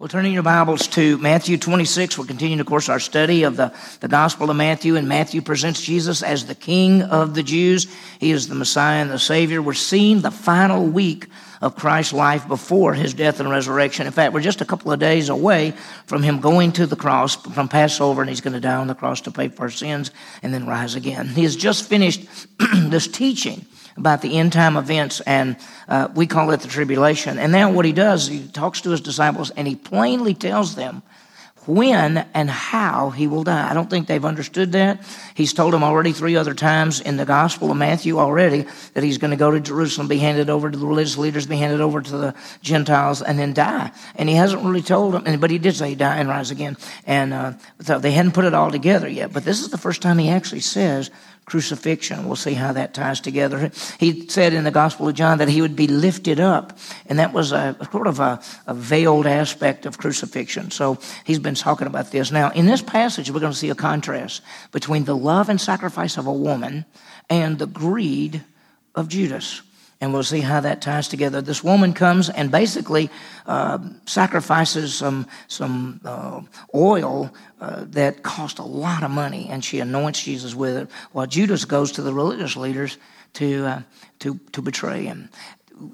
Well, turning your Bibles to Matthew 26, we're continuing, of course, our study of the, the Gospel of Matthew, and Matthew presents Jesus as the King of the Jews. He is the Messiah and the Savior. We're seeing the final week of Christ's life before his death and resurrection. In fact, we're just a couple of days away from him going to the cross from Passover, and he's going to die on the cross to pay for our sins and then rise again. He has just finished this teaching about the end time events, and uh, we call it the tribulation. And now what he does, he talks to his disciples and he plainly tells them when and how he will die. I don't think they've understood that. He's told them already three other times in the Gospel of Matthew already that he's going to go to Jerusalem, be handed over to the religious leaders, be handed over to the Gentiles, and then die. And he hasn't really told them, but he did say die and rise again. And uh, so they hadn't put it all together yet. But this is the first time he actually says crucifixion. We'll see how that ties together. He said in the Gospel of John that he would be lifted up, and that was a sort of a, a veiled aspect of crucifixion. So he's been talking about this. Now, in this passage, we're going to see a contrast between the love and sacrifice of a woman and the greed of Judas and we'll see how that ties together. This woman comes and basically uh, sacrifices some some uh, oil uh, that cost a lot of money, and she anoints Jesus with it. While Judas goes to the religious leaders to uh, to to betray him.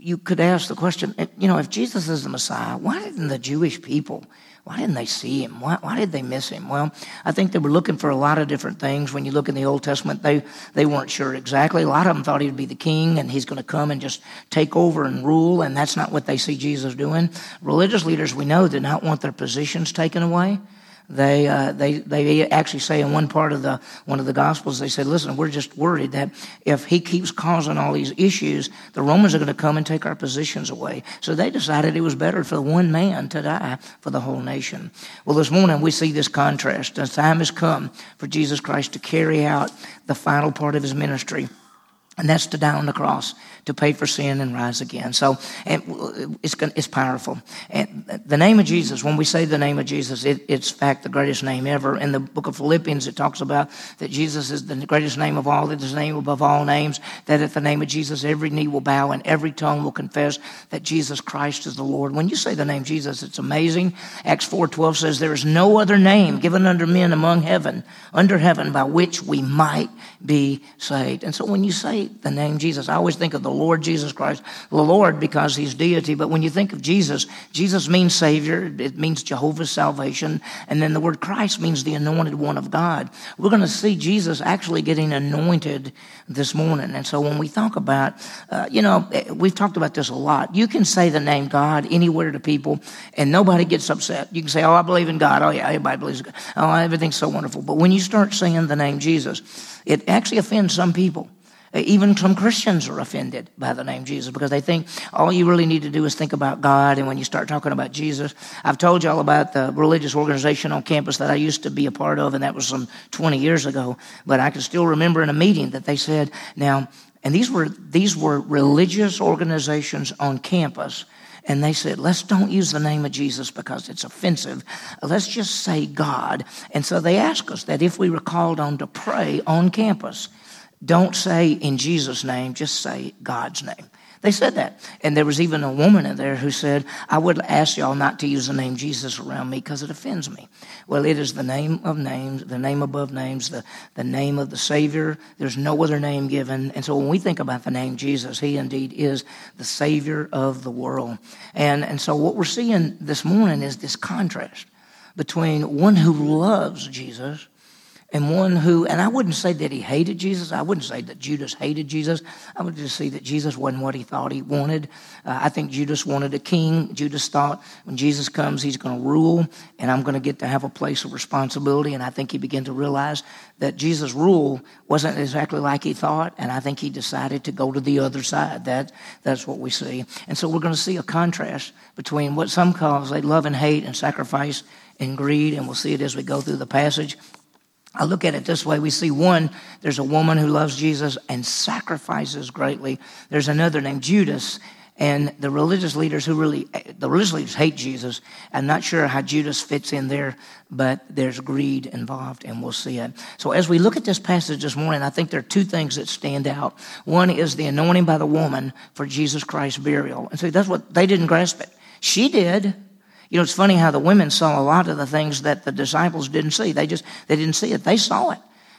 You could ask the question, you know, if Jesus is the Messiah, why didn't the Jewish people why didn't they see him? Why, why, did they miss him? Well, I think they were looking for a lot of different things. When you look in the Old Testament, they, they weren't sure exactly. A lot of them thought he'd be the king and he's going to come and just take over and rule, and that's not what they see Jesus doing. Religious leaders, we know, did not want their positions taken away. They, uh, they, they actually say in one part of the, one of the Gospels, they said, listen, we're just worried that if he keeps causing all these issues, the Romans are going to come and take our positions away. So they decided it was better for one man to die for the whole nation. Well, this morning we see this contrast. The time has come for Jesus Christ to carry out the final part of his ministry. And that's to die on the cross to pay for sin and rise again. So it's, it's powerful. And the name of Jesus, when we say the name of Jesus, it, it's fact the greatest name ever. In the book of Philippians, it talks about that Jesus is the greatest name of all, that is the name above all names, that at the name of Jesus, every knee will bow and every tongue will confess that Jesus Christ is the Lord. When you say the name Jesus, it's amazing. Acts 4.12 says, there is no other name given under men among heaven, under heaven, by which we might be saved. And so when you say the name Jesus, I always think of the Lord Jesus Christ, the Lord because he's deity. But when you think of Jesus, Jesus means Savior, it means Jehovah's salvation, and then the word Christ means the anointed one of God. We're going to see Jesus actually getting anointed this morning. And so when we talk about, uh, you know, eh, we've talked about this a lot. You can say the name God anywhere to people, and nobody gets upset. You can say, Oh, I believe in God. Oh, yeah, everybody believes in God. Oh, everything's so wonderful. But when you start saying the name Jesus, it actually offends some people. Uh, even some Christians are offended by the name Jesus because they think all you really need to do is think about God. And when you start talking about Jesus, I've told you all about the religious organization on campus that I used to be a part of, and that was some 20 years ago. But I can still remember in a meeting that they said, now, and these were, these were religious organizations on campus. And they said, let's don't use the name of Jesus because it's offensive. Let's just say God. And so they asked us that if we were called on to pray on campus, don't say in Jesus' name, just say God's name. They said that. And there was even a woman in there who said, I would ask y'all not to use the name Jesus around me because it offends me. Well, it is the name of names, the name above names, the, the name of the Savior. There's no other name given. And so when we think about the name Jesus, He indeed is the Savior of the world. And, and so what we're seeing this morning is this contrast between one who loves Jesus and one who, and I wouldn't say that he hated Jesus. I wouldn't say that Judas hated Jesus. I would just say that Jesus wasn't what he thought he wanted. Uh, I think Judas wanted a king. Judas thought when Jesus comes, he's going to rule, and I'm going to get to have a place of responsibility. And I think he began to realize that Jesus' rule wasn't exactly like he thought, and I think he decided to go to the other side. That, that's what we see. And so we're going to see a contrast between what some call they love and hate and sacrifice and greed, and we'll see it as we go through the passage. I look at it this way. We see one, there's a woman who loves Jesus and sacrifices greatly. There's another named Judas, and the religious leaders who really, the religious leaders hate Jesus. I'm not sure how Judas fits in there, but there's greed involved, and we'll see it. So as we look at this passage this morning, I think there are two things that stand out. One is the anointing by the woman for Jesus Christ's burial. And so that's what they didn't grasp it. She did. You know, it's funny how the women saw a lot of the things that the disciples didn't see. They just they didn't see it. They saw it.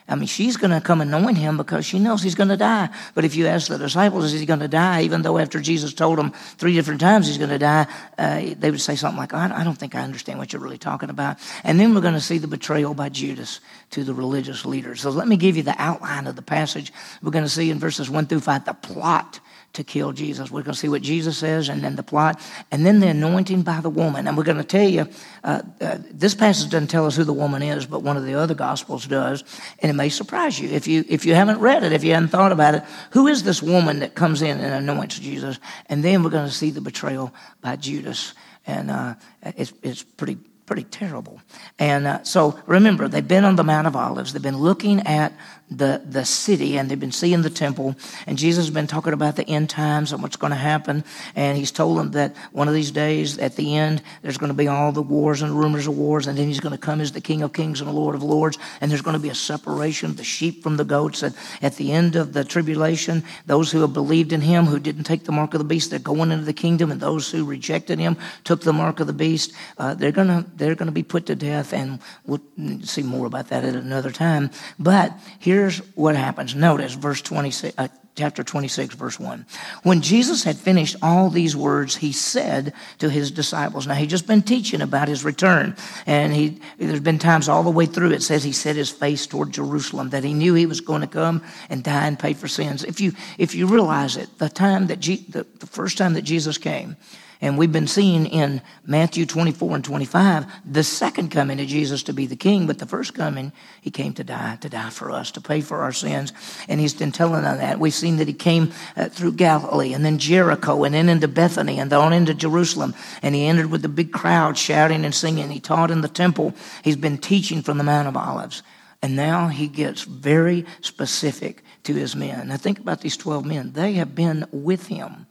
I mean, she's going to come anoint him because she knows he's going to die. But if you ask the disciples, is he going to die? Even though after Jesus told them three different times he's going to die, uh, they would say something like, I don't think I understand what you're really talking about. And then we're going to see the betrayal by Judas to the religious leaders. So let me give you the outline of the passage. We're going to see in verses 1 through 5 the plot to kill Jesus. We're going to see what Jesus says and then the plot, and then the anointing by the woman. And we're going to tell you uh, uh, this passage doesn't tell us who the woman is, but one of the other gospels does, and it may surprise you if you if you haven't read it, if you haven't thought about it. Who is this woman that comes in and anoints Jesus? And then we're going to see the betrayal by Judas, and uh, it's it's pretty pretty terrible. And uh, so remember, they've been on the Mount of Olives. They've been looking at the, the city and they've been seeing the temple. And Jesus has been talking about the end times and what's going to happen. And he's told them that one of these days at the end, there's going to be all the wars and rumors of wars. And then he's going to come as the King of Kings and the Lord of Lords. And there's going to be a separation of the sheep from the goats. And at the end of the tribulation, those who have believed in him, who didn't take the mark of the beast, they're going into the kingdom. And those who rejected him, took the mark of the beast, uh, they're going to, they're going to be put to death. And we'll see more about that at another time. But here here's what happens. Notice verse 26, uh, chapter 26, verse 1. When Jesus had finished all these words, he said to his disciples, now he'd just been teaching about his return, and he, there's been times all the way through it says he set his face toward Jerusalem, that he knew he was going to come and die and pay for sins. If you, if you realize it, the time that, Je- the, the first time that Jesus came, and we've been seeing in Matthew 24 and 25 the second coming of Jesus to be the king, but the first coming, he came to die, to die for us, to pay for our sins. And he's been telling us that. We've seen that he came uh, through Galilee and then Jericho and then into Bethany and on into Jerusalem. And he entered with the big crowd shouting and singing. He taught in the temple. He's been teaching from the Mount of Olives. And now he gets very specific to his men. Now think about these 12 men. They have been with him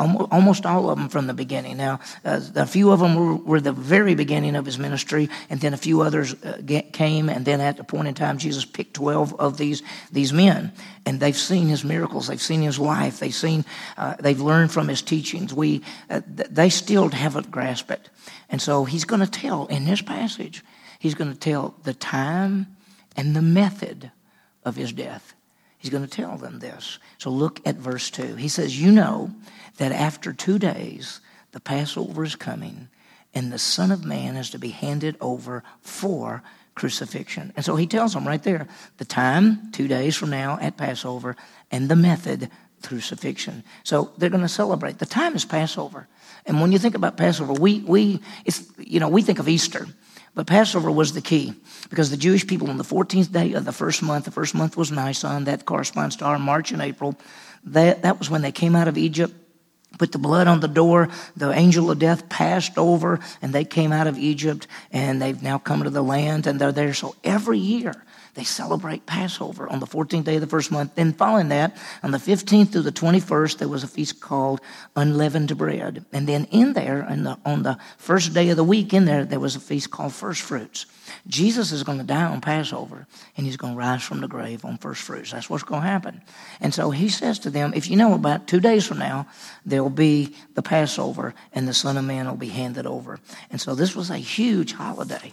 almost all of them from the beginning. Now, uh, a few of them were, were, the very beginning of his ministry, and then a few others uh, get, came, and then at the point in time, Jesus picked 12 of these, these men, and they've seen his miracles, they've seen his life, they've seen, uh, they've learned from his teachings. We, uh, they still haven't grasped it. And so he's going to tell in this passage, he's going to tell the time and the method of his death. He's going to tell them this. So look at verse 2. He says, You know that after two days, the Passover is coming, and the Son of Man is to be handed over for crucifixion. And so he tells them right there the time, two days from now at Passover, and the method, crucifixion. So they're going to celebrate. The time is Passover. And when you think about Passover, we, we, it's, you know, we think of Easter. But Passover was the key because the Jewish people on the 14th day of the first month, the first month was Nisan, that corresponds to our March and April. That, that was when they came out of Egypt, put the blood on the door. The angel of death passed over and they came out of Egypt and they've now come to the land and they're there. So every year, they celebrate Passover on the 14th day of the first month. Then, following that, on the 15th through the 21st, there was a feast called Unleavened Bread. And then, in there, the, on the first day of the week, in there, there was a feast called First Fruits. Jesus is going to die on Passover, and he's going to rise from the grave on first fruits. That's what's going to happen. And so he says to them, If you know about two days from now, there will be the Passover, and the Son of Man will be handed over. And so this was a huge holiday.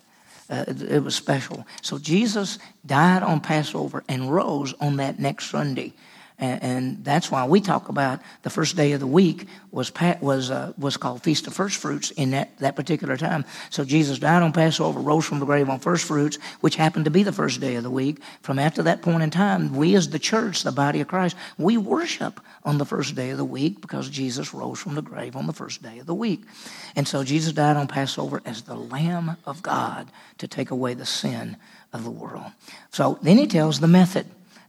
Uh, it was special. So Jesus died on Passover and rose on that next Sunday. And, and, that's why we talk about the first day of the week was was uh, was called Feast of First Fruits in that, that particular time. So Jesus died on Passover, rose from the grave on first fruits, which happened to be the first day of the week. From after that point in time, we as the church, the body of Christ, we worship on the first day of the week because Jesus rose from the grave on the first day of the week. And so Jesus died on Passover as the Lamb of God to take away the sin of the world. So then he tells the method.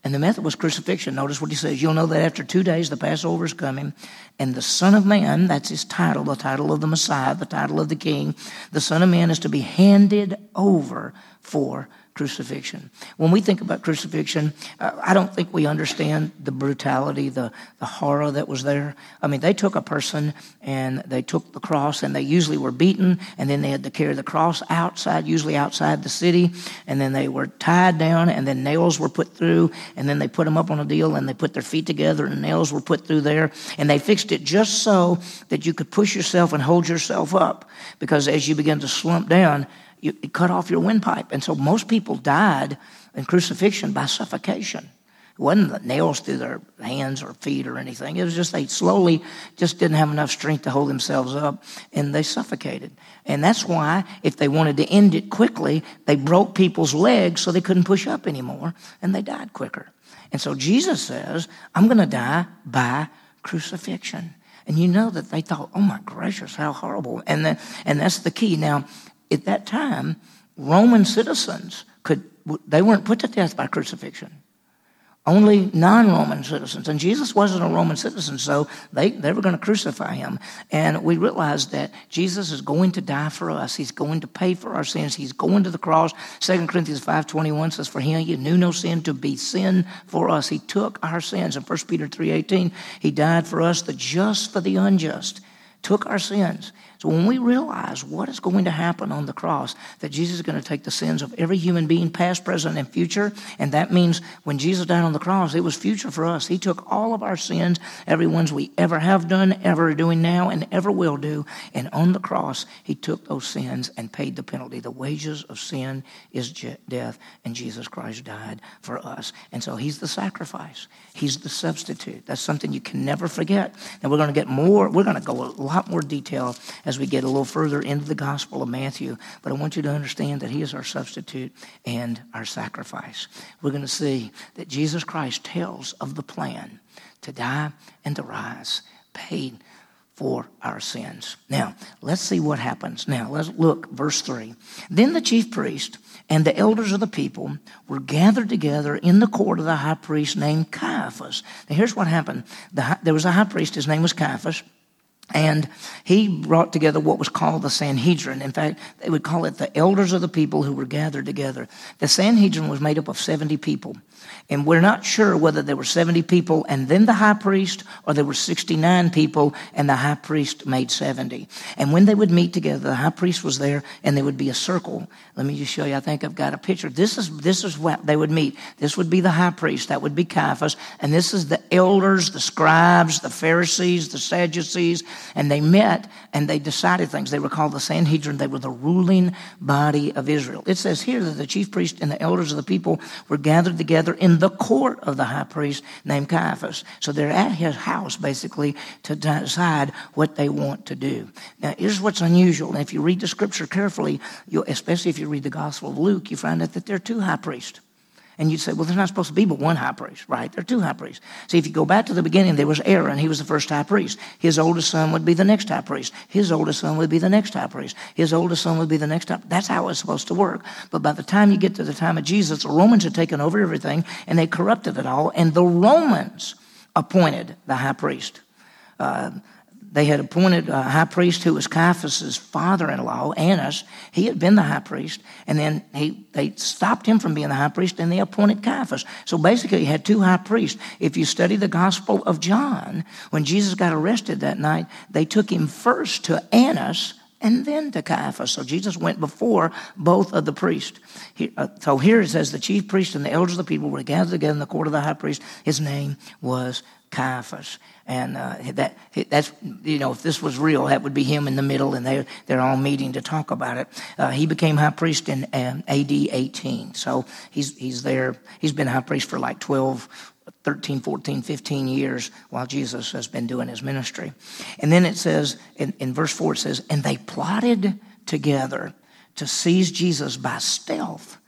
And the method was crucifixion. Notice what he says. You'll know that after two days the Passover is coming, and the Son of Man, that's his title, the title of the Messiah, the title of the King, the Son of Man is to be handed over for crucifixion. When we think about crucifixion, uh, I don't think we understand the brutality, the, the horror that was there. I mean, they took a person and they took the cross and they usually were beaten and then they had to carry the cross outside, usually outside the city, and then they were tied down and then nails were put through and then they put them up on a deal and they put their feet together and nails were put through there and they fixed it just so that you could push yourself and hold yourself up because as you begin to slump down, you, cut off your windpipe. And so most people died in crucifixion by suffocation. It wasn't the nails through their hands or feet or anything. It was just they slowly just didn't have enough strength to hold themselves up and they suffocated. And that's why, if they wanted to end it quickly, they broke people's legs so they couldn't push up anymore and they died quicker. And so Jesus says, I'm going to die by crucifixion. And you know that they thought, oh my gracious, how horrible. And, the, and that's the key. Now, at that time, Roman citizens could, they weren't put to death by crucifixion. Only non Roman citizens. And Jesus wasn't a Roman citizen, so they, they were going to crucify him. And we realized that Jesus is going to die for us. He's going to pay for our sins. He's going to the cross. 2 Corinthians 5.21 says, For him you knew no sin to be sin for us. He took our sins. In 1 Peter 3.18, he died for us, the just for the unjust. Took our sins. So when we realize what is going to happen on the cross, that Jesus is going to take the sins of every human being, past, present, and future, and that means when Jesus died on the cross, it was future for us. He took all of our sins, every ones we ever have done, ever doing now, and ever will do, and on the cross, He took those sins and paid the penalty. The wages of sin is death, and Jesus Christ died for us. And so He's the sacrifice. He's the substitute. That's something you can never forget. And we're going to get more, we're going to go a lot more detail as we get a little further into the Gospel of Matthew. But I want you to understand that He is our substitute and our sacrifice. We're going to see that Jesus Christ tells of the plan to die and to rise, paid for our sins. Now, let's see what happens. Now, let's look, verse 3. Then the chief priest and the elders of the people were gathered together in the court of the high priest named Caiaphas. Now, here's what happened the, there was a high priest, his name was Caiaphas. And he brought together what was called the Sanhedrin. In fact, they would call it the elders of the people who were gathered together. The Sanhedrin was made up of 70 people. And we're not sure whether there were 70 people and then the high priest, or there were 69 people and the high priest made 70. And when they would meet together, the high priest was there and there would be a circle. Let me just show you. I think I've got a picture. This is, this is what they would meet. This would be the high priest. That would be Caiaphas. And this is the elders, the scribes, the Pharisees, the Sadducees. And they met and they decided things. They were called the Sanhedrin. They were the ruling body of Israel. It says here that the chief priest and the elders of the people were gathered together in the court of the high priest named Caiaphas. So they're at his house basically to decide what they want to do. Now, here's what's unusual. And if you read the scripture carefully, especially if you read the Gospel of Luke, you find out that there are two high priests. And you'd say, well, there's not supposed to be but one high priest, right? There are two high priests. See, if you go back to the beginning, there was Aaron. He was the first high priest. His oldest son would be the next high priest. His oldest son would be the next high priest. His oldest son would be the next high That's how it's supposed to work. But by the time you get to the time of Jesus, the Romans had taken over everything and they corrupted it all. And the Romans appointed the high priest. Uh, they had appointed a high priest who was Caiaphas's father-in-law, Annas. He had been the high priest, and then he, they stopped him from being the high priest, and they appointed Caiaphas. So basically, he had two high priests. If you study the Gospel of John, when Jesus got arrested that night, they took him first to Annas, and then to Caiaphas. So Jesus went before both of the priests. He, uh, so here it says the chief priest and the elders of the people were gathered together in the court of the high priest. His name was Caiaphas. And uh, that that's you know if this was real, that would be him in the middle, and they they're all meeting to talk about it. Uh, he became high priest in um, A.D. 18, so he's he's there. He's been high priest for like 12, 13, 14, 15 years while Jesus has been doing his ministry. And then it says in, in verse 4, it says, And they plotted together to seize Jesus by stealth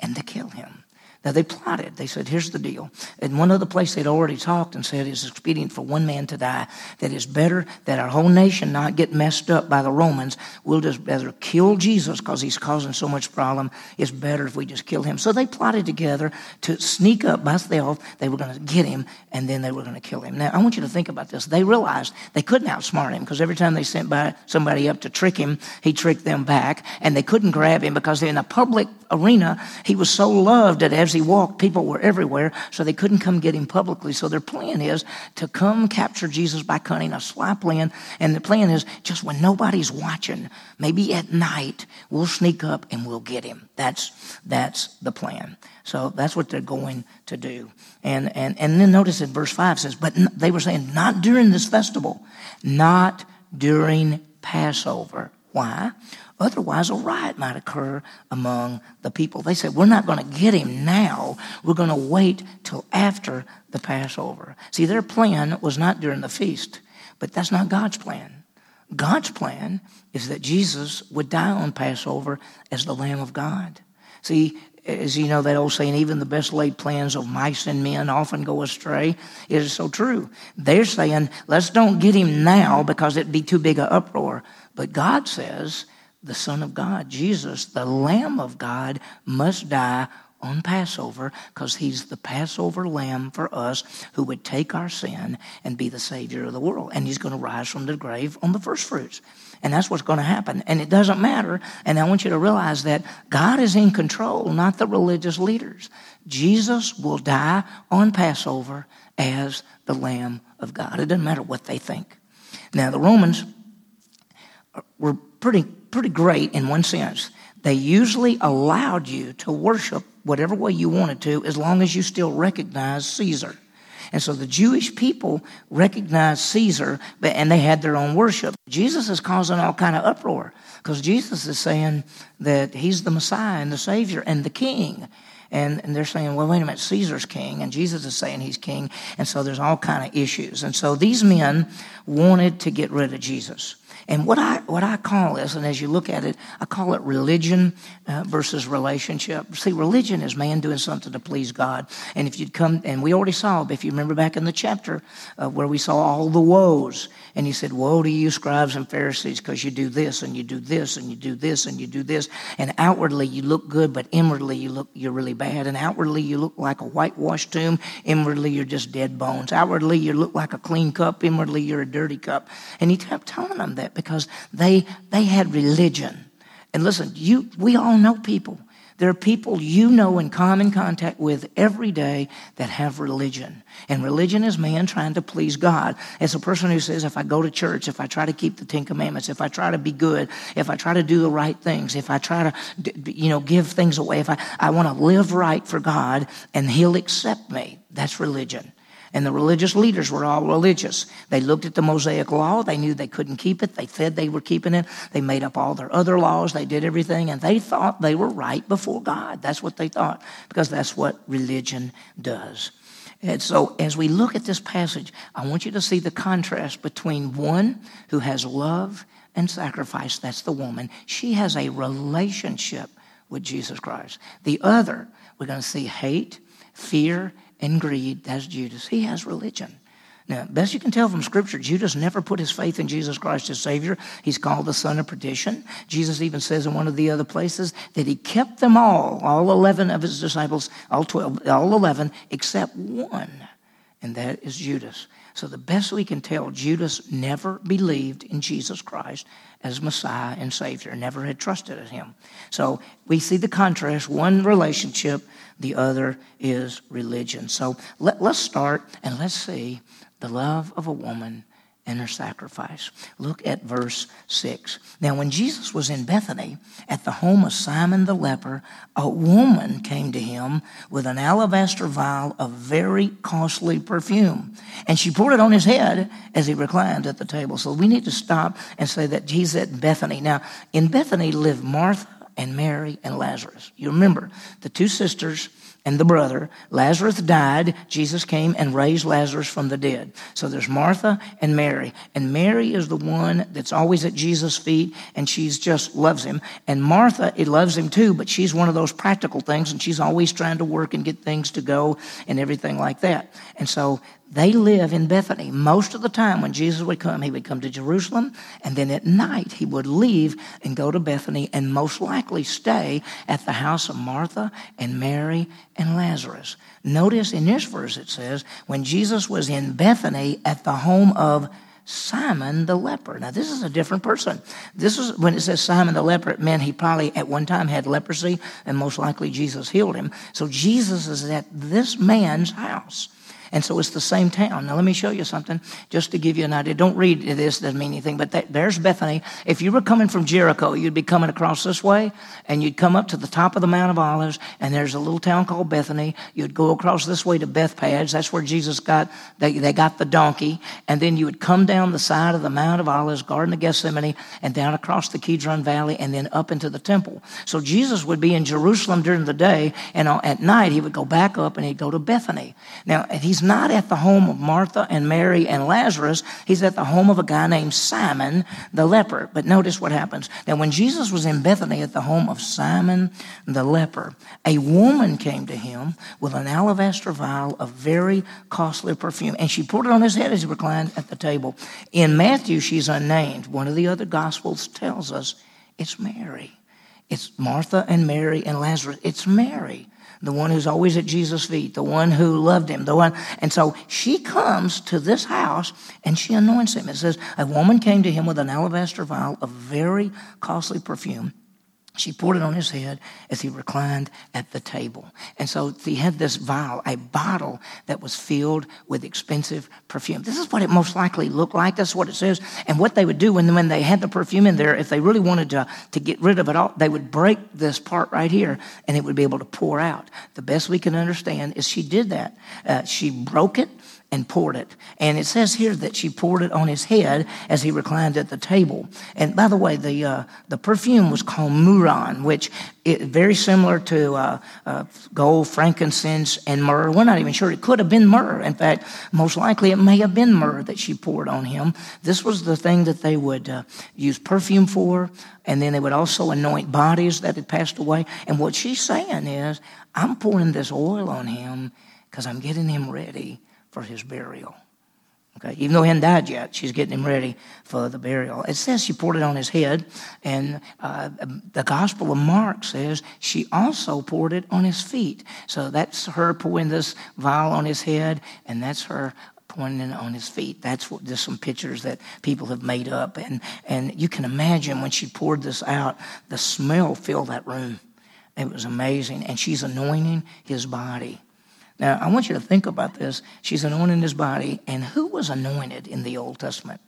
and to kill him. Now they plotted. They said, here's the deal. In one other place they'd already talked and said it's expedient for one man to die. That it's better that our whole nation not get messed up by the Romans. We'll just rather kill Jesus because he's causing so much problem. It's better if we just kill him. So they plotted together to sneak up by stealth. They were going to get him and then they were going to kill him. Now I want you to think about this. They realized they couldn't outsmart him because every time they sent by somebody up to trick him, he tricked them back and they couldn't grab him because in a public arena, he was so loved that as he walked, people were everywhere, so they couldn't come get him publicly. So their plan is to come capture Jesus by cunning, a sly plan. And the plan is just when nobody's watching, maybe at night, we'll sneak up and we'll get him. That's, that's the plan. So that's what they're going to do. And, and, and then notice in verse 5 says, but they were saying, not during this festival, not during Passover. Why? Otherwise, a riot might occur among the people. They said, We're not going to get him now. We're going to wait till after the Passover. See, their plan was not during the feast, but that's not God's plan. God's plan is that Jesus would die on Passover as the Lamb of God. See, as you know, that old saying, even the best laid plans of mice and men often go astray, it is so true. They're saying, let's don't get him now because it'd be too big an uproar. But God says, the Son of God, Jesus, the Lamb of God, must die on Passover because he's the Passover lamb for us who would take our sin and be the Savior of the world. And he's going to rise from the grave on the first fruits. And that's what's going to happen. And it doesn't matter. And I want you to realize that God is in control, not the religious leaders. Jesus will die on Passover as the Lamb of God. It doesn't matter what they think. Now, the Romans were pretty pretty great in one sense. They usually allowed you to worship whatever way you wanted to as long as you still recognized Caesar. And so the Jewish people recognized Caesar, and they had their own worship. Jesus is causing all kind of uproar because Jesus is saying that he's the Messiah and the Savior and the King. And, and they're saying, well, wait a minute, Caesar's king, and Jesus is saying he's king, and so there's all kind of issues. And so these men wanted to get rid of Jesus. And what I, what I call this, and as you look at it, I call it religion uh, versus relationship. See, religion is man doing something to please God. And if you'd come, and we already saw, if you remember back in the chapter uh, where we saw all the woes, and he said, Woe to you, scribes and Pharisees, because you do this and you do this and you do this and you do this. And outwardly you look good, but inwardly you look, you're really bad. And outwardly you look like a whitewashed tomb. Inwardly you're just dead bones. Outwardly you look like a clean cup. Inwardly you're a dirty cup. And he kept telling them that because they, they had religion. And listen, you, we all know people there are people you know in common contact with every day that have religion. And religion is man trying to please God. It's a person who says, if I go to church, if I try to keep the Ten Commandments, if I try to be good, if I try to do the right things, if I try to, you know, give things away, if I, I want to live right for God and He'll accept me. That's religion. And the religious leaders were all religious. They looked at the Mosaic law. They knew they couldn't keep it. They said they were keeping it. They made up all their other laws. They did everything. And they thought they were right before God. That's what they thought, because that's what religion does. And so, as we look at this passage, I want you to see the contrast between one who has love and sacrifice. That's the woman. She has a relationship with Jesus Christ. The other, we're going to see hate, fear, and greed. That's Judas. He has religion. Now, best you can tell from Scripture, Judas never put his faith in Jesus Christ as Savior. He's called the son of perdition. Jesus even says in one of the other places that he kept them all, all 11 of his disciples, all 12, all 11, except one, and that is Judas. So, the best we can tell, Judas never believed in Jesus Christ as Messiah and Savior, never had trusted in him. So, we see the contrast one relationship the other is religion. So let, us start and let's see the love of a woman and her sacrifice. Look at verse 6. Now, when Jesus was in Bethany at the home of Simon the leper, a woman came to him with an alabaster vial of very costly perfume. And she poured it on his head as he reclined at the table. So we need to stop and say that Jesus at Bethany. Now, in Bethany lived Martha and Mary and Lazarus. You remember the two sisters and the brother. Lazarus died. Jesus came and raised Lazarus from the dead. So there's Martha and Mary. And Mary is the one that's always at Jesus' feet and she's just loves him. And Martha, it loves him too, but she's one of those practical things and she's always trying to work and get things to go and everything like that. And so they live in Bethany. Most of the time when Jesus would come, he would come to Jerusalem, and then at night he would leave and go to Bethany and most likely stay at the house of Martha and Mary and Lazarus. Notice in this verse it says, when Jesus was in Bethany at the home of Simon the leper. Now, this is a different person. This is when it says Simon the leper, it meant he probably at one time had leprosy, and most likely Jesus healed him. So, Jesus is at this man's house. And so it's the same town. Now, let me show you something just to give you an idea. Don't read this, doesn't mean anything, but that, there's Bethany. If you were coming from Jericho, you'd be coming across this way, and you'd come up to the top of the Mount of Olives, and there's a little town called Bethany. You'd go across this way to Bethphage. That's where Jesus got, they, they got the donkey. And then you would come down the side of the Mount of Olives, Garden of Gethsemane, and down across the Kidron Valley, and then up into the temple. So Jesus would be in Jerusalem during the day, and uh, at night he would go back up and he'd go to Bethany. Now, he's not at the home of Martha and Mary and Lazarus. He's at the home of a guy named Simon the leper. But notice what happens. Now, when Jesus was in Bethany at the home of Simon the leper, a woman came to him with an alabaster vial of very costly perfume, and she poured it on his head as he reclined at the table. In Matthew, she's unnamed. One of the other gospels tells us it's Mary. It's Martha and Mary and Lazarus. It's Mary the one who's always at Jesus' feet, the one who loved him, the one. And so she comes to this house and she anoints him. It says, A woman came to him with an alabaster vial of very costly perfume she poured it on his head as he reclined at the table. And so he had this vial, a bottle that was filled with expensive perfume. This is what it most likely looked like. That's what it says. And what they would do when, when they had the perfume in there, if they really wanted to, to get rid of it all, they would break this part right here and it would be able to pour out. The best we can understand is she did that. Uh, she broke it and poured it. And it says here that she poured it on his head as he reclined at the table. And by the way, the, uh, the perfume was called Muran, which is very similar to uh, uh, gold, frankincense, and myrrh. We're not even sure. It could have been myrrh. In fact, most likely it may have been myrrh that she poured on him. This was the thing that they would uh, use perfume for, and then they would also anoint bodies that had passed away. And what she's saying is, I'm pouring this oil on him because I'm getting him ready for his burial. Okay, even though he hadn't died yet, she's getting him ready for the burial. It says she poured it on his head, and uh, the Gospel of Mark says she also poured it on his feet. So that's her pouring this vial on his head, and that's her pouring it on his feet. That's what, just some pictures that people have made up, and and you can imagine when she poured this out, the smell filled that room. It was amazing, and she's anointing his body. Now, I want you to think about this. She's anointing his body, and who was anointed in the Old Testament?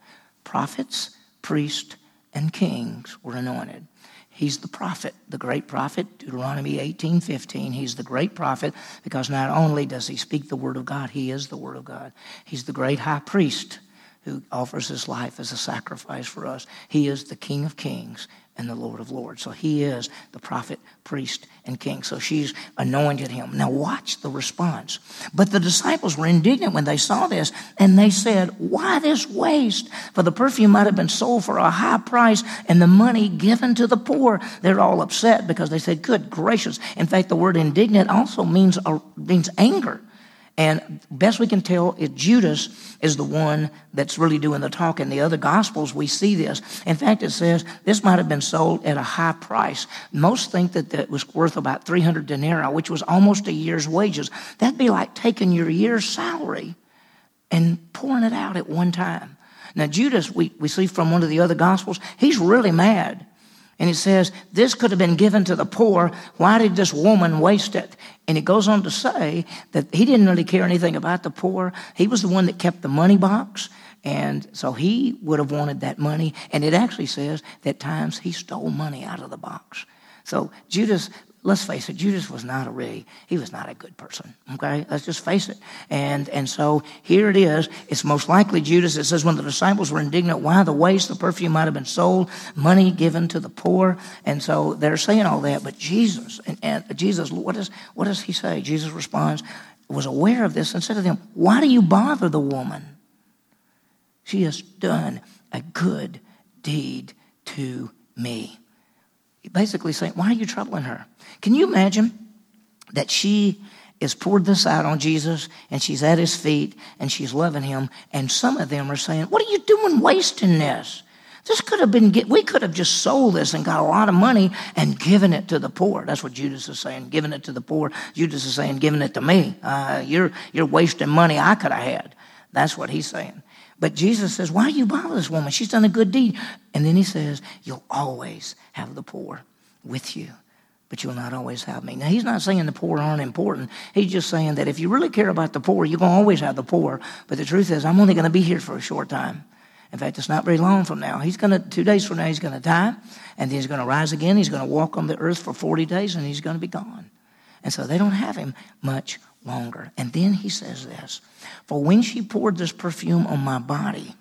Prophets, priests, and kings were anointed. He's the prophet, the great prophet, Deuteronomy 18 15. He's the great prophet because not only does he speak the word of God, he is the word of God. He's the great high priest who offers his life as a sacrifice for us. He is the King of kings and the Lord of Lords. So he is the prophet, priest, and king. So she's anointed him. Now watch the response. But the disciples were indignant when they saw this, and they said, Why this waste? For the perfume might have been sold for a high price and the money given to the poor. They're all upset because they said, Good gracious. In fact, the word indignant also means, uh, means anger. And best we can tell, it, Judas is the one that's really doing the talking. In the other gospels, we see this. In fact, it says this might have been sold at a high price. Most think that it was worth about 300 denarii, which was almost a year's wages. That'd be like taking your year's salary and pouring it out at one time. Now, Judas, we, we see from one of the other gospels, he's really mad. And he says, This could have been given to the poor. Why did this woman waste it? And he goes on to say that he didn't really care anything about the poor. He was the one that kept the money box. And so he would have wanted that money. And it actually says that times he stole money out of the box. So Judas let's face it, Judas was not a really, he was not a good person. Okay? Let's just face it. And, and so here it is. It's most likely Judas. It says, when the disciples were indignant, why the waste? The perfume might have been sold, money given to the poor. And so they're saying all that. But Jesus, and, and Jesus, does what does he say? Jesus responds, was aware of this and said to them, why do you bother the woman? She has done a good deed to me. Basically saying, why are you troubling her? Can you imagine that she is poured this out on Jesus and she's at his feet and she's loving him and some of them are saying, what are you doing wasting this? This could have been, we could have just sold this and got a lot of money and given it to the poor. That's what Judas is saying, giving it to the poor. Judas is saying, giving it to me. Uh, you're, you're wasting money I could have had. That's what he's saying. But Jesus says, Why do you bother this woman? She's done a good deed. And then he says, You'll always have the poor with you, but you'll not always have me. Now, he's not saying the poor aren't important. He's just saying that if you really care about the poor, you're going to always have the poor. But the truth is, I'm only going to be here for a short time. In fact, it's not very long from now. He's going to, two days from now, he's going to die, and he's going to rise again. He's going to walk on the earth for 40 days, and he's going to be gone. And so they don't have him much longer. And then he says this For when she poured this perfume on my body,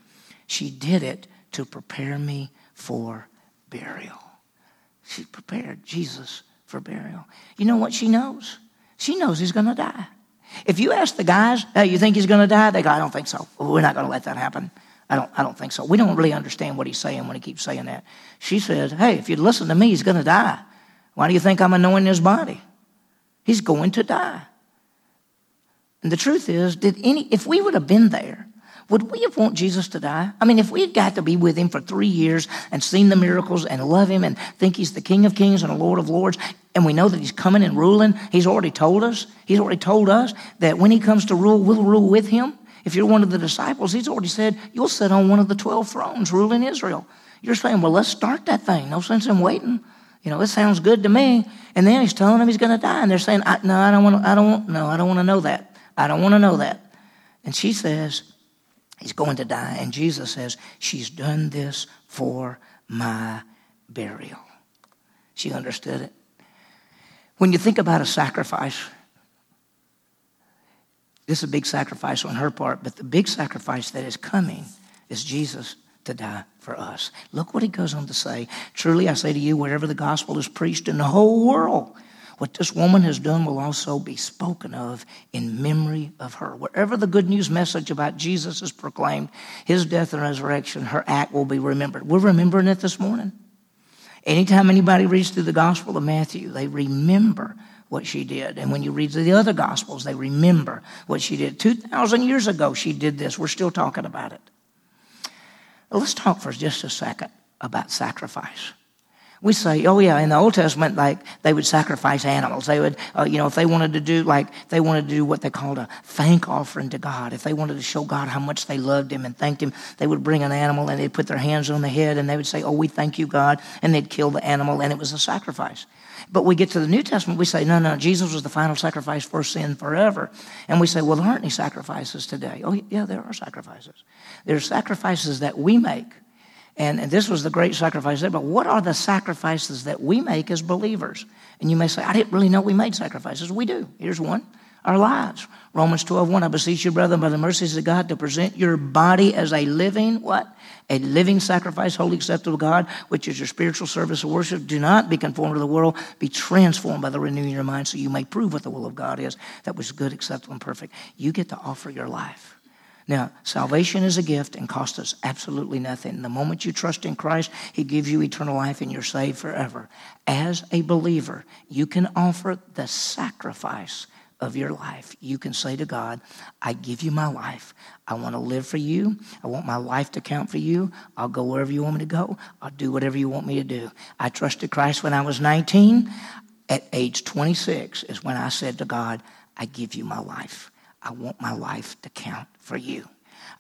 she did it to prepare me for burial. She prepared Jesus for burial. You know what she knows? She knows he's going to die. If you ask the guys, hey, you think he's going to die? They go, I don't think so. We're not going to let that happen. I don't, I don't think so. We don't really understand what he's saying when he keeps saying that. She says, hey, if you'd listen to me, he's going to die. Why do you think I'm anointing his body? He's going to die. And the truth is, did any, if we would have been there, would we have want Jesus to die? I mean, if we had got to be with him for three years and seen the miracles and love him and think he's the King of Kings and the Lord of Lords, and we know that he's coming and ruling, he's already told us, he's already told us that when he comes to rule, we'll rule with him. If you're one of the disciples, he's already said, you'll sit on one of the 12 thrones ruling Israel. You're saying, well, let's start that thing. No sense in waiting. You know, it sounds good to me. And then he's telling them he's going to die. And they're saying, I, no, I don't want I don't no, I don't want to know that. I don't want to know that. And she says, He's going to die. And Jesus says, She's done this for my burial. She understood it. When you think about a sacrifice, this is a big sacrifice on her part, but the big sacrifice that is coming is Jesus to die for us. Look what he goes on to say. Truly, I say to you, wherever the gospel is preached in the whole world, what this woman has done will also be spoken of in memory of her. Wherever the good news message about Jesus is proclaimed, his death and resurrection, her act will be remembered. We're remembering it this morning. Anytime anybody reads through the Gospel of Matthew, they remember what she did. And when you read through the other Gospels, they remember what she did. 2,000 years ago, she did this. We're still talking about it. Let's talk for just a second about sacrifice. We say, oh yeah, in the Old Testament, like they would sacrifice animals. They would, uh, you know, if they wanted to do like they wanted to do what they called a thank offering to God. If they wanted to show God how much they loved Him and thanked Him, they would bring an animal and they'd put their hands on the head and they would say, oh, we thank you, God, and they'd kill the animal and it was a sacrifice. But we get to the New Testament, we say, no, no, Jesus was the final sacrifice for sin forever. And we say, well, there aren't any sacrifices today. Oh, yeah, there are sacrifices. There are sacrifices that we make and, and this was the great sacrifice there. But what are the sacrifices that we make as believers? And you may say, I didn't really know we made sacrifices. We do. Here's one our lives. Romans 12, 1, I beseech you, brethren, by the mercies of God, to present your body as a living, what? A living sacrifice, holy, acceptable God, which is your spiritual service of worship. Do not be conformed to the world. Be transformed by the renewing of your mind so you may prove what the will of God is, that was good, acceptable, and perfect. You get to offer your life. Now, salvation is a gift and costs us absolutely nothing. The moment you trust in Christ, He gives you eternal life and you're saved forever. As a believer, you can offer the sacrifice of your life. You can say to God, I give you my life. I want to live for you. I want my life to count for you. I'll go wherever you want me to go. I'll do whatever you want me to do. I trusted Christ when I was 19. At age 26 is when I said to God, I give you my life. I want my life to count for you.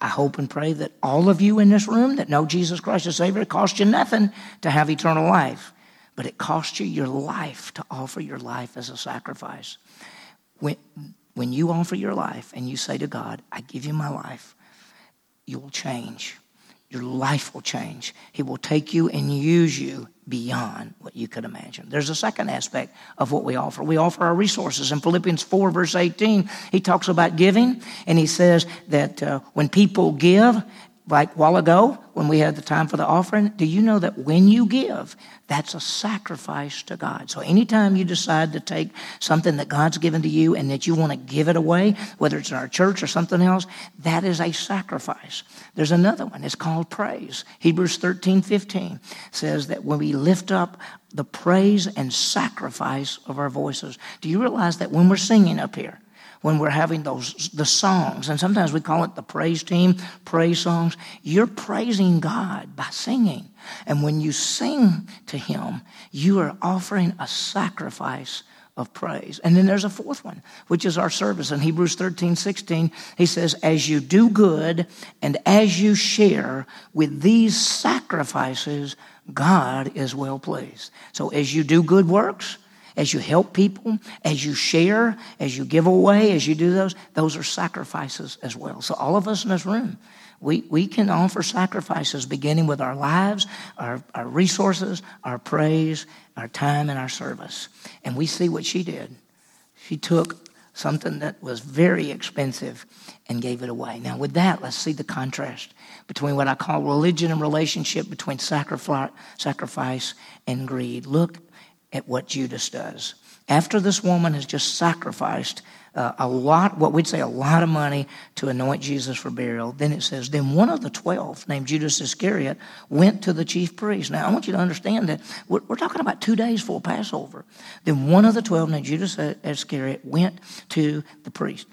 I hope and pray that all of you in this room that know Jesus Christ as Savior, it costs you nothing to have eternal life, but it costs you your life to offer your life as a sacrifice. When, when you offer your life and you say to God, I give you my life, you'll change. your life will change. He will take you and use you beyond what you could imagine. There's a second aspect of what we offer. We offer our resources. In Philippians 4, verse 18, he talks about giving, and he says that uh, when people give, like while ago when we had the time for the offering, do you know that when you give, that's a sacrifice to God? So anytime you decide to take something that God's given to you and that you want to give it away, whether it's in our church or something else, that is a sacrifice. There's another one. It's called praise. Hebrews 13, 15 says that when we lift up the praise and sacrifice of our voices, do you realize that when we're singing up here, when we're having those the songs. And sometimes we call it the praise team praise songs. You're praising god by singing. And when you sing to him you are offering a sacrifice of praise. And then there's a fourth one which is our service. In hebrews 13 16 he says as you do good and as you share with these sacrifices god is well pleased. So as you do good works as you help people, as you share, as you give away, as you do those, those are sacrifices as well. So, all of us in this room, we, we can offer sacrifices beginning with our lives, our, our resources, our praise, our time, and our service. And we see what she did. She took something that was very expensive and gave it away. Now, with that, let's see the contrast between what I call religion and relationship between sacrifice, and greed. Look at what Judas does. After this woman has just sacrificed uh, a lot, what we'd say a lot of money to anoint Jesus for burial, then it says, then one of the twelve, named Judas Iscariot, went to the chief priest. Now, I want you to understand that we're, we're talking about two days before Passover. Then one of the twelve, named Judas Iscariot, went to the priest.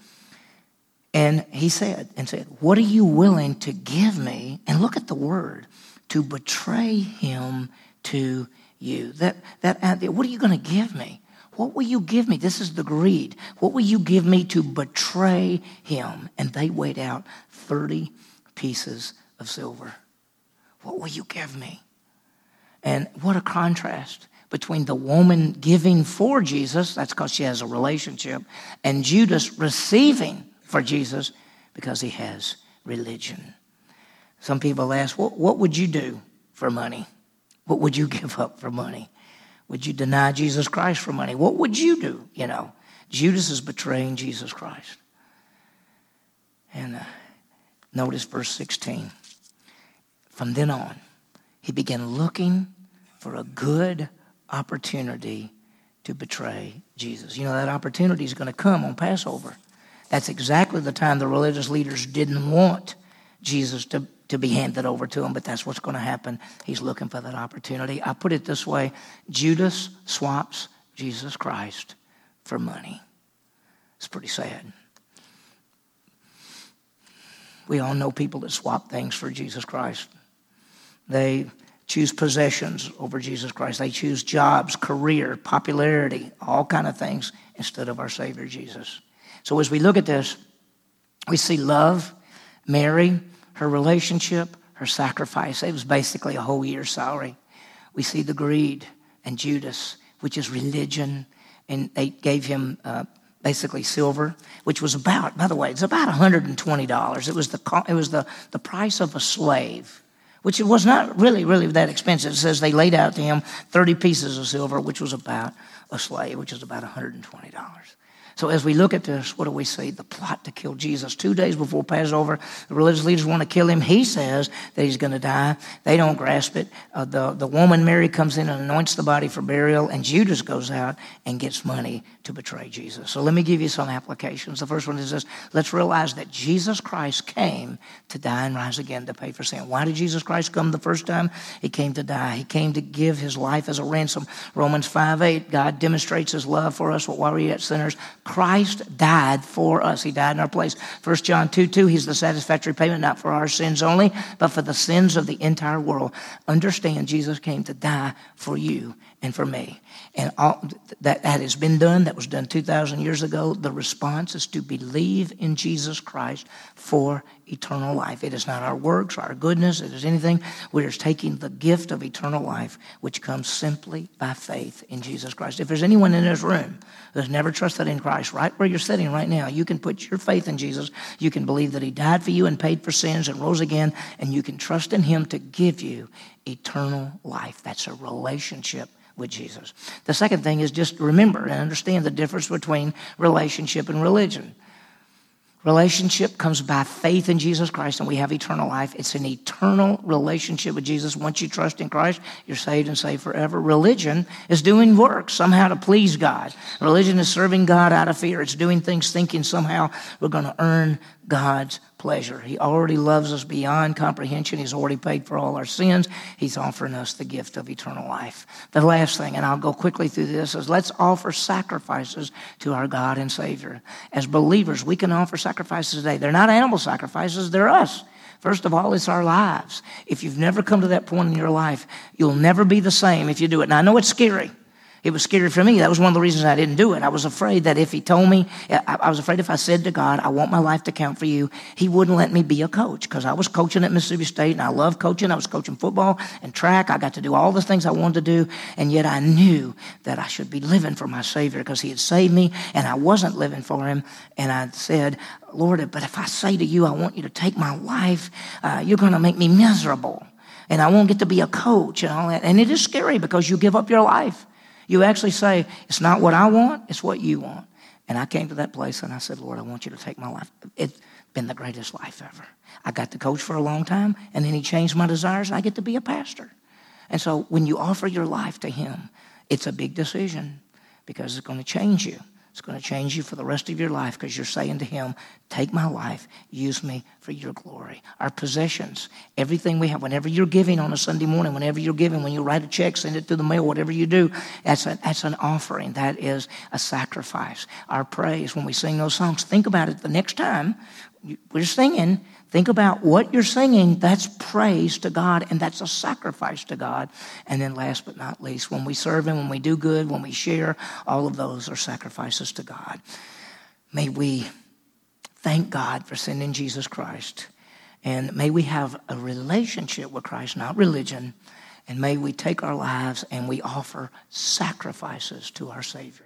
And he said, and said, What are you willing to give me? And look at the word, to betray him to you. That, that what are you going to give me? What will you give me? This is the greed. What will you give me to betray him? And they weighed out 30 pieces of silver. What will you give me? And what a contrast between the woman giving for Jesus, that's because she has a relationship, and Judas receiving for Jesus because he has religion. Some people ask, what, what would you do for money? What would you give up for money? Would you deny Jesus Christ for money? What would you do? You know, Judas is betraying Jesus Christ. And uh, notice verse 16. From then on, he began looking for a good opportunity to betray Jesus. You know, that opportunity is going to come on Passover. That's exactly the time the religious leaders didn't want Jesus to to be handed over to him, but that's what's going to happen. He's looking for that opportunity. I put it this way Judas swaps Jesus Christ for money. It's pretty sad. We all know people that swap things for Jesus Christ. They choose possessions over Jesus Christ. They choose jobs, career, popularity, all kind of things instead of our Savior Jesus. So as we look at this, we see love, Mary, her relationship, her sacrifice. It was basically a whole year's salary. We see the greed and Judas, which is religion, and they gave him uh, basically silver, which was about, by the way, it's about $120. It was the, it was the, the price of a slave which it was not really, really that expensive. It says they laid out to him 30 pieces of silver, which was about a slave, which was about $120. So as we look at this, what do we see? The plot to kill Jesus. Two days before Passover, the religious leaders want to kill him. He says that he's going to die. They don't grasp it. Uh, the, the woman, Mary, comes in and anoints the body for burial, and Judas goes out and gets money to betray Jesus. So let me give you some applications. The first one is this. Let's realize that Jesus Christ came to die and rise again to pay for sin. Why did Jesus Christ come the first time? He came to die. He came to give his life as a ransom. Romans 5 8, God demonstrates his love for us while we are yet sinners. Christ died for us. He died in our place. 1 John 2 2, He's the satisfactory payment, not for our sins only, but for the sins of the entire world. Understand, Jesus came to die for you and for me. And all, that, that has been done. That was done 2,000 years ago. The response is to believe in Jesus Christ for eternal life. It is not our works or our goodness, it is anything. We're just taking the gift of eternal life, which comes simply by faith in Jesus Christ. If there's anyone in this room who's never trusted in Christ, right where you're sitting right now, you can put your faith in Jesus. You can believe that He died for you and paid for sins and rose again, and you can trust in Him to give you eternal life. That's a relationship with Jesus. The second thing is just remember and understand the difference between relationship and religion. Relationship comes by faith in Jesus Christ, and we have eternal life. It's an eternal relationship with Jesus. Once you trust in Christ, you're saved and saved forever. Religion is doing work somehow to please God. Religion is serving God out of fear. It's doing things thinking somehow we're going to earn God's pleasure. He already loves us beyond comprehension. He's already paid for all our sins. He's offering us the gift of eternal life. The last thing, and I'll go quickly through this, is let's offer sacrifices to our God and Savior. As believers, we can offer sacrifices today. They're not animal sacrifices, they're us. First of all, it's our lives. If you've never come to that point in your life, you'll never be the same if you do it. And I know it's scary. It was scary for me. That was one of the reasons I didn't do it. I was afraid that if he told me, I was afraid if I said to God, I want my life to count for you, he wouldn't let me be a coach because I was coaching at Mississippi State and I love coaching. I was coaching football and track. I got to do all the things I wanted to do. And yet I knew that I should be living for my Savior because he had saved me and I wasn't living for him. And I said, Lord, but if I say to you, I want you to take my life, uh, you're going to make me miserable. And I won't get to be a coach and all that. And it is scary because you give up your life. You actually say, It's not what I want, it's what you want. And I came to that place and I said, Lord, I want you to take my life. It's been the greatest life ever. I got to coach for a long time, and then He changed my desires, and I get to be a pastor. And so when you offer your life to Him, it's a big decision because it's going to change you. It's going to change you for the rest of your life because you're saying to Him, Take my life, use me for your glory. Our possessions, everything we have, whenever you're giving on a Sunday morning, whenever you're giving, when you write a check, send it through the mail, whatever you do, that's, a, that's an offering. That is a sacrifice. Our praise, when we sing those songs, think about it the next time we're singing Think about what you're singing. That's praise to God, and that's a sacrifice to God. And then, last but not least, when we serve Him, when we do good, when we share, all of those are sacrifices to God. May we thank God for sending Jesus Christ. And may we have a relationship with Christ, not religion. And may we take our lives and we offer sacrifices to our Savior.